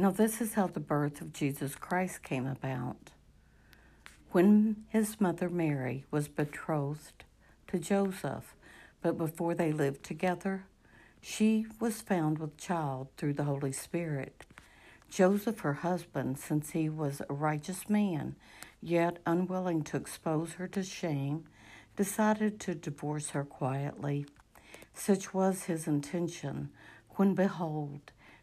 Now, this is how the birth of Jesus Christ came about. When his mother Mary was betrothed to Joseph, but before they lived together, she was found with child through the Holy Spirit. Joseph, her husband, since he was a righteous man, yet unwilling to expose her to shame, decided to divorce her quietly. Such was his intention, when behold,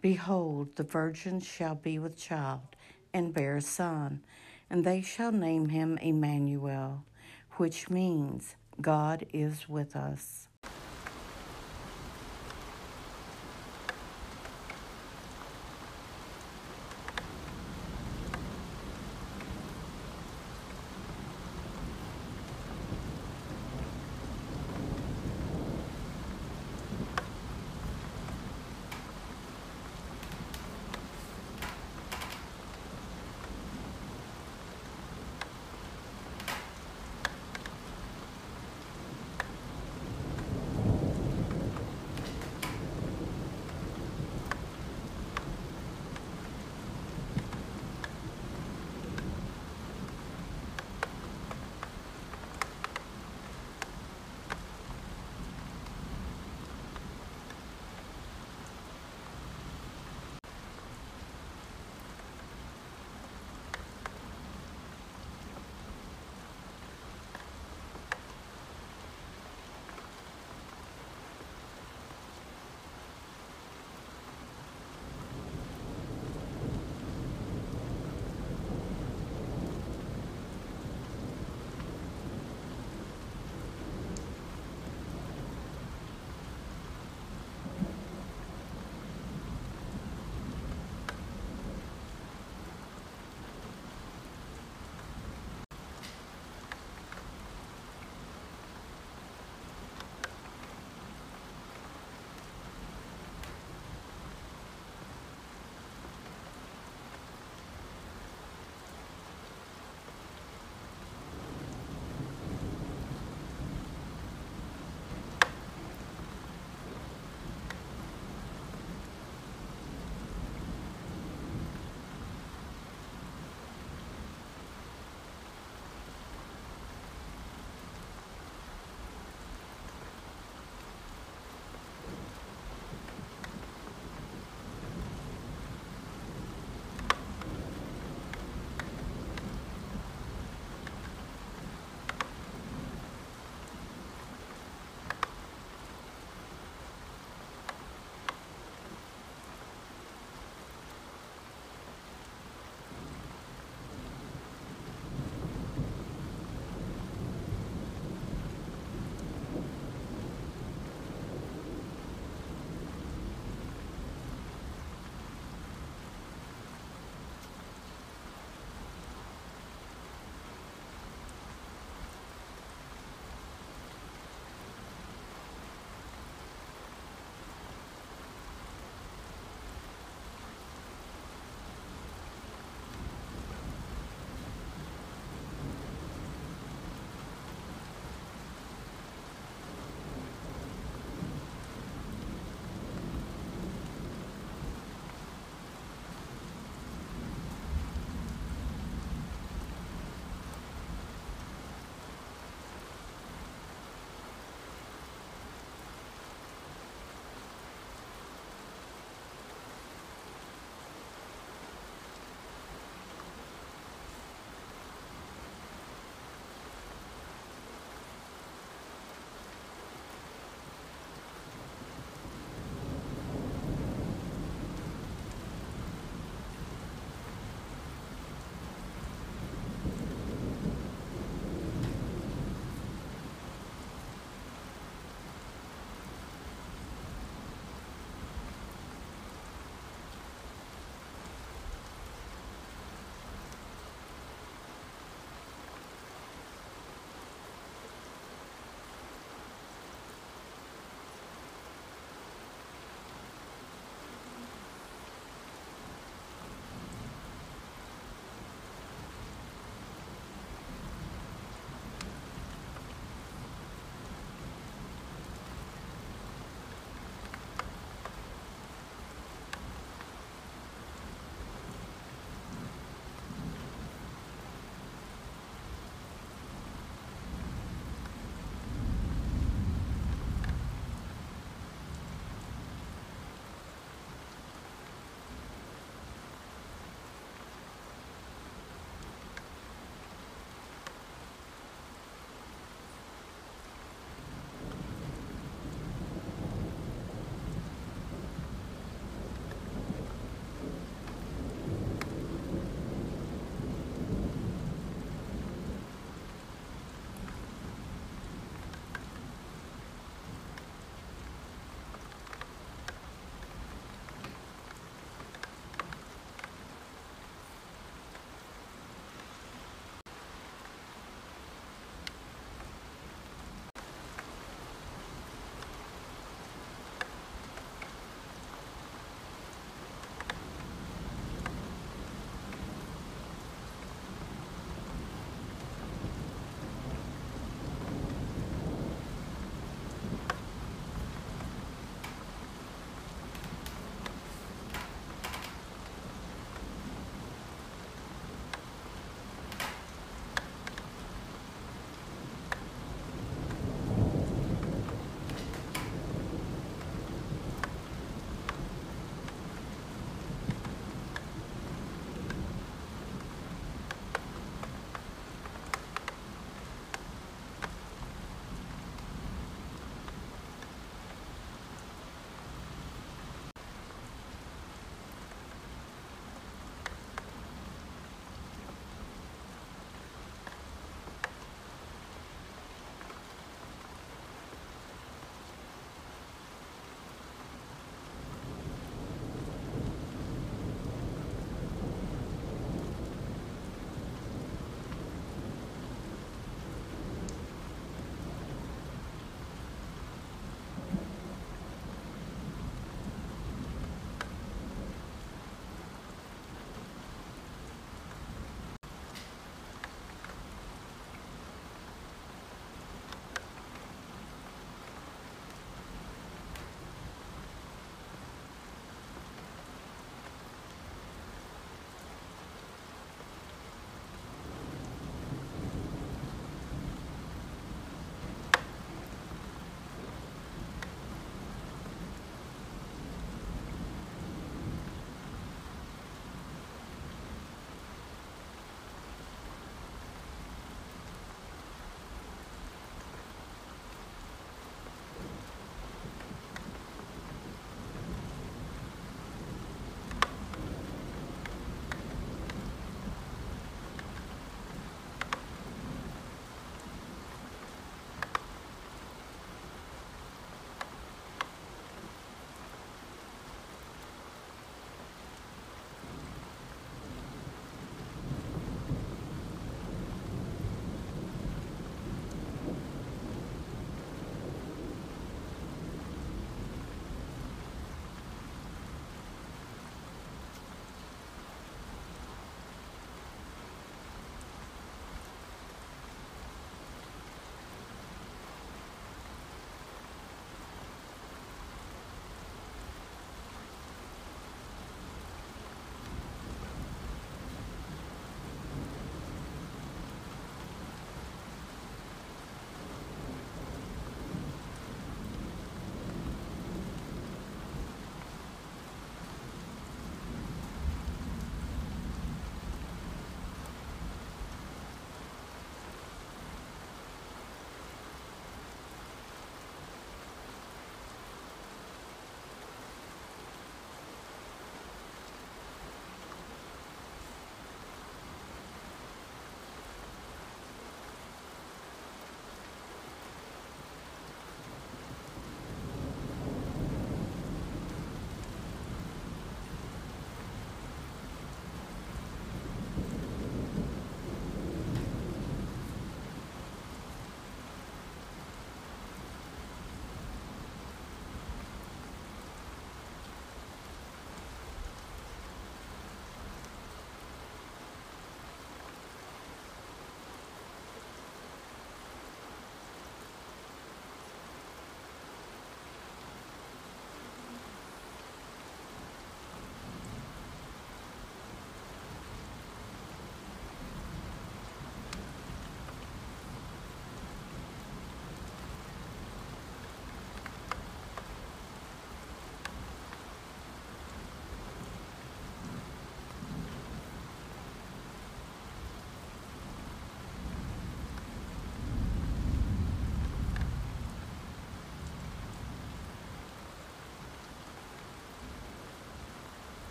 Behold, the virgin shall be with child and bear a son, and they shall name him Emmanuel, which means God is with us.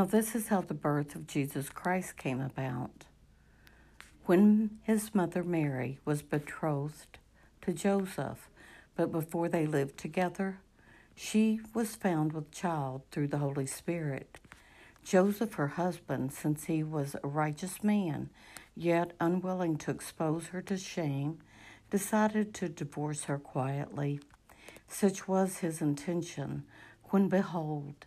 Now, this is how the birth of Jesus Christ came about. When his mother Mary was betrothed to Joseph, but before they lived together, she was found with child through the Holy Spirit. Joseph, her husband, since he was a righteous man, yet unwilling to expose her to shame, decided to divorce her quietly. Such was his intention, when behold,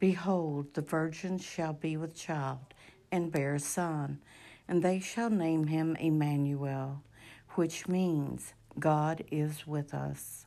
Behold, the virgin shall be with child and bear a son, and they shall name him Emmanuel, which means God is with us.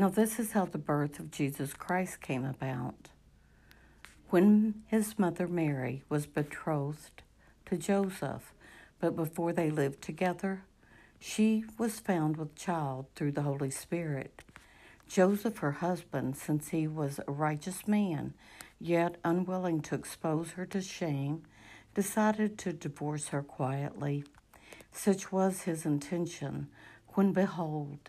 Now, this is how the birth of Jesus Christ came about. When his mother Mary was betrothed to Joseph, but before they lived together, she was found with child through the Holy Spirit. Joseph, her husband, since he was a righteous man, yet unwilling to expose her to shame, decided to divorce her quietly. Such was his intention, when behold,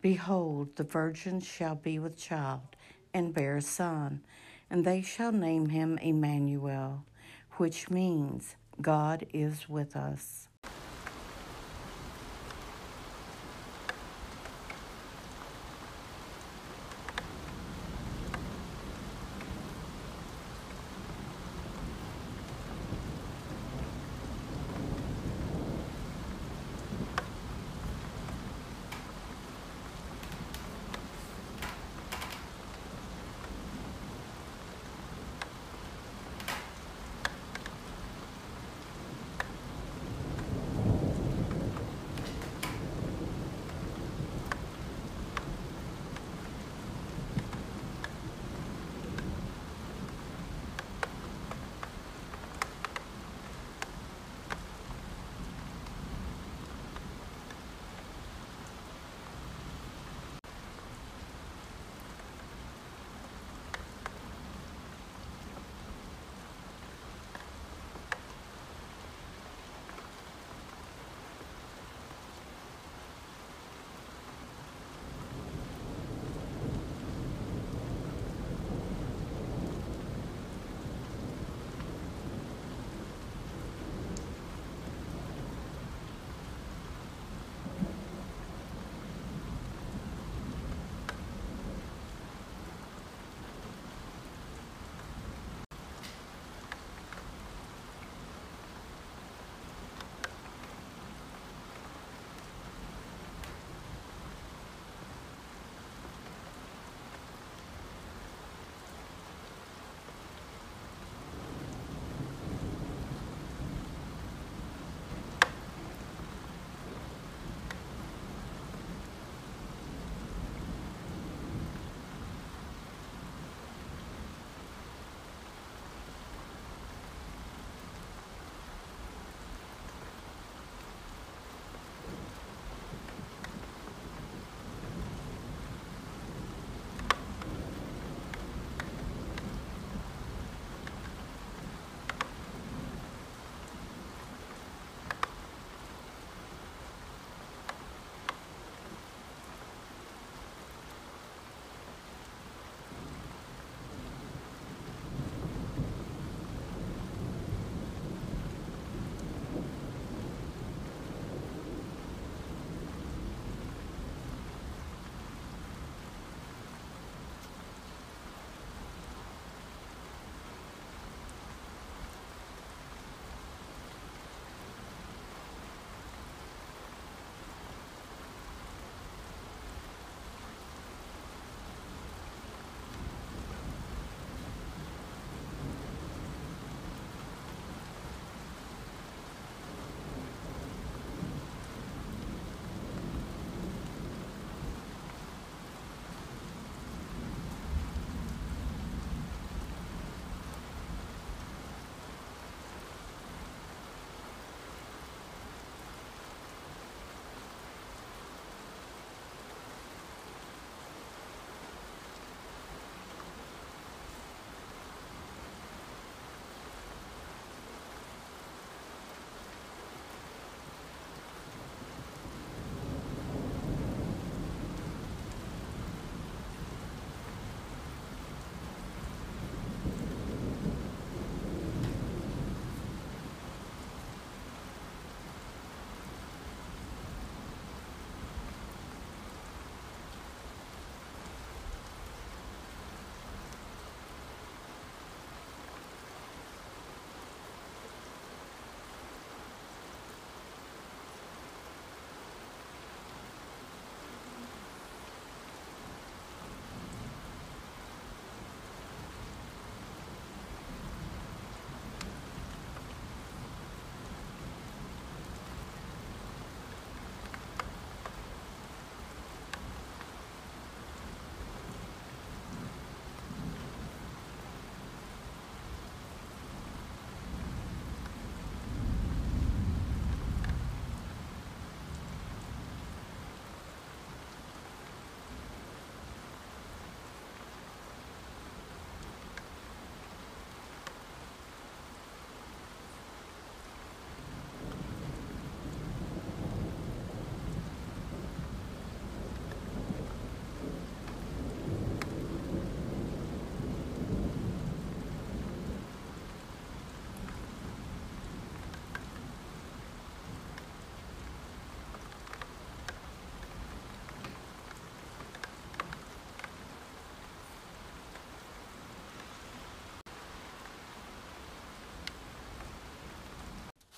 Behold, the virgin shall be with child and bear a son, and they shall name him Emmanuel, which means God is with us.